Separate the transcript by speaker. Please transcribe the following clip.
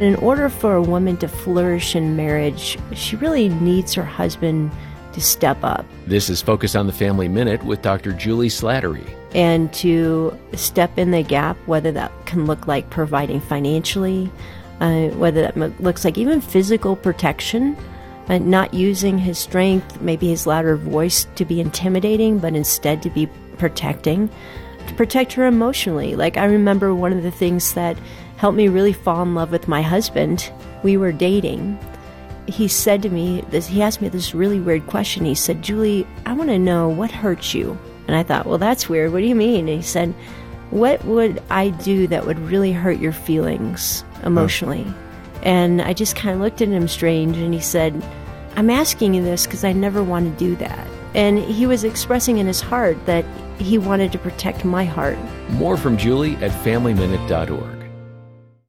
Speaker 1: In order for a woman to flourish in marriage, she really needs her husband to step up.
Speaker 2: This is Focus on the Family Minute with Dr. Juli Slattery.
Speaker 1: And to step in the gap, whether that can look like providing financially, uh, whether that looks like even physical protection, uh, not using his strength, maybe his louder voice to be intimidating, but instead to be protecting, to protect her emotionally. Like, I remember one of the things that helped me really fall in love with my husband. We were dating. He said to me, this, he asked me this really weird question. He said, Juli, I want to know what hurts you. And I thought, well, that's weird. What do you mean? And he said, what would I do that would really hurt your feelings emotionally? And I just kind of looked at him strange and he said, I'm asking you this because I never want to do that. And he was expressing in his heart that he wanted to protect my heart.
Speaker 2: More from Juli at FamilyMinute.org.